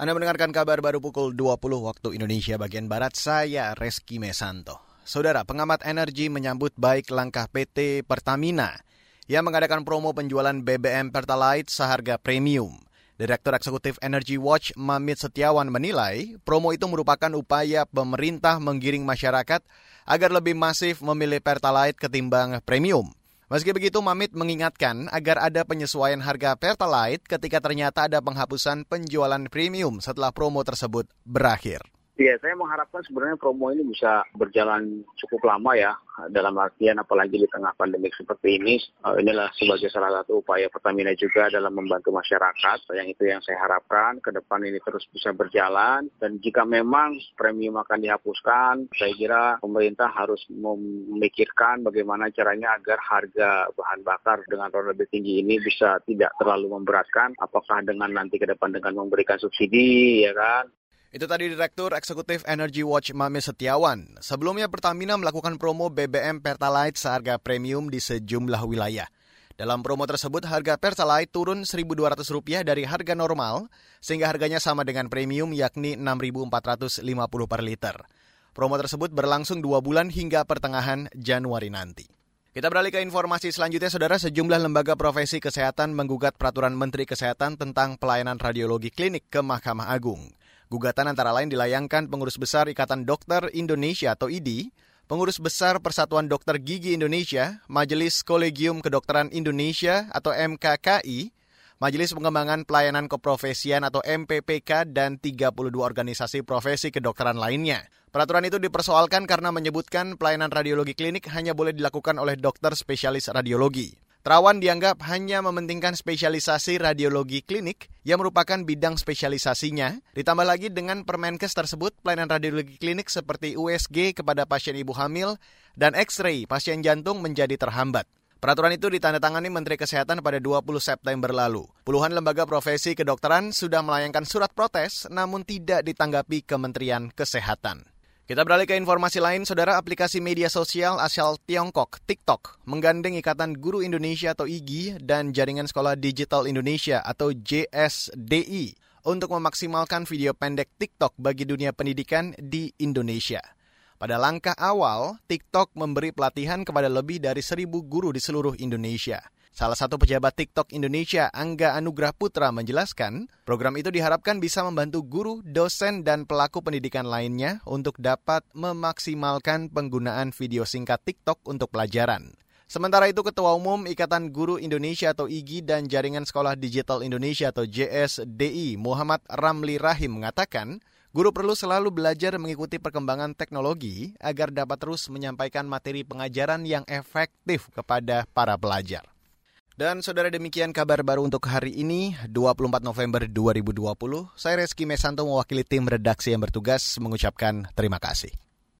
Anda mendengarkan kabar baru pukul 20 waktu Indonesia bagian Barat, saya Reski Mesanto. Saudara, pengamat energi menyambut baik langkah PT Pertamina yang mengadakan promo penjualan BBM Pertalite seharga premium. Direktur Eksekutif Energy Watch Mamit Setiawan menilai promo itu merupakan upaya pemerintah menggiring masyarakat agar lebih masif memilih Pertalite ketimbang premium. Meski begitu, Mamit mengingatkan agar ada penyesuaian harga Pertalite ketika ternyata ada penghapusan penjualan premium setelah promo tersebut berakhir. Ya, saya mengharapkan sebenarnya promo ini bisa berjalan cukup lama ya, dalam artian apalagi di tengah pandemi seperti ini. Uh, inilah sebagai salah satu upaya Pertamina juga dalam membantu masyarakat. Yang itu yang saya harapkan ke depan ini terus bisa berjalan. Dan jika memang premium akan dihapuskan, saya kira pemerintah harus memikirkan bagaimana caranya agar harga bahan bakar dengan roda lebih tinggi ini bisa tidak terlalu memberatkan. Apakah dengan nanti ke depan dengan memberikan subsidi, ya kan, itu tadi Direktur Eksekutif Energy Watch Mame Setiawan. Sebelumnya Pertamina melakukan promo BBM Pertalite seharga premium di sejumlah wilayah. Dalam promo tersebut, harga Pertalite turun Rp1.200 dari harga normal, sehingga harganya sama dengan premium yakni Rp6.450 per liter. Promo tersebut berlangsung dua bulan hingga pertengahan Januari nanti. Kita beralih ke informasi selanjutnya, Saudara. Sejumlah lembaga profesi kesehatan menggugat peraturan Menteri Kesehatan tentang pelayanan radiologi klinik ke Mahkamah Agung. Gugatan antara lain dilayangkan Pengurus Besar Ikatan Dokter Indonesia atau IDI, Pengurus Besar Persatuan Dokter Gigi Indonesia, Majelis Kolegium Kedokteran Indonesia atau MKKI, Majelis Pengembangan Pelayanan Keprofesian atau MPPK, dan 32 organisasi profesi kedokteran lainnya. Peraturan itu dipersoalkan karena menyebutkan pelayanan radiologi klinik hanya boleh dilakukan oleh dokter spesialis radiologi. Terawan dianggap hanya mementingkan spesialisasi radiologi klinik yang merupakan bidang spesialisasinya. Ditambah lagi dengan Permenkes tersebut, pelayanan radiologi klinik seperti USG kepada pasien ibu hamil dan X-ray pasien jantung menjadi terhambat. Peraturan itu ditandatangani Menteri Kesehatan pada 20 September lalu. Puluhan lembaga profesi kedokteran sudah melayangkan surat protes namun tidak ditanggapi Kementerian Kesehatan. Kita beralih ke informasi lain, saudara aplikasi media sosial asal Tiongkok, TikTok, menggandeng Ikatan Guru Indonesia atau IGI dan Jaringan Sekolah Digital Indonesia atau JSDI untuk memaksimalkan video pendek TikTok bagi dunia pendidikan di Indonesia. Pada langkah awal, TikTok memberi pelatihan kepada lebih dari seribu guru di seluruh Indonesia. Salah satu pejabat TikTok Indonesia, Angga Anugrah Putra, menjelaskan program itu diharapkan bisa membantu guru, dosen, dan pelaku pendidikan lainnya untuk dapat memaksimalkan penggunaan video singkat TikTok untuk pelajaran. Sementara itu, Ketua Umum Ikatan Guru Indonesia atau IGI dan Jaringan Sekolah Digital Indonesia atau JSDI, Muhammad Ramli Rahim mengatakan, Guru perlu selalu belajar mengikuti perkembangan teknologi agar dapat terus menyampaikan materi pengajaran yang efektif kepada para pelajar. Dan saudara demikian kabar baru untuk hari ini, 24 November 2020. Saya Reski Mesanto mewakili tim redaksi yang bertugas mengucapkan terima kasih.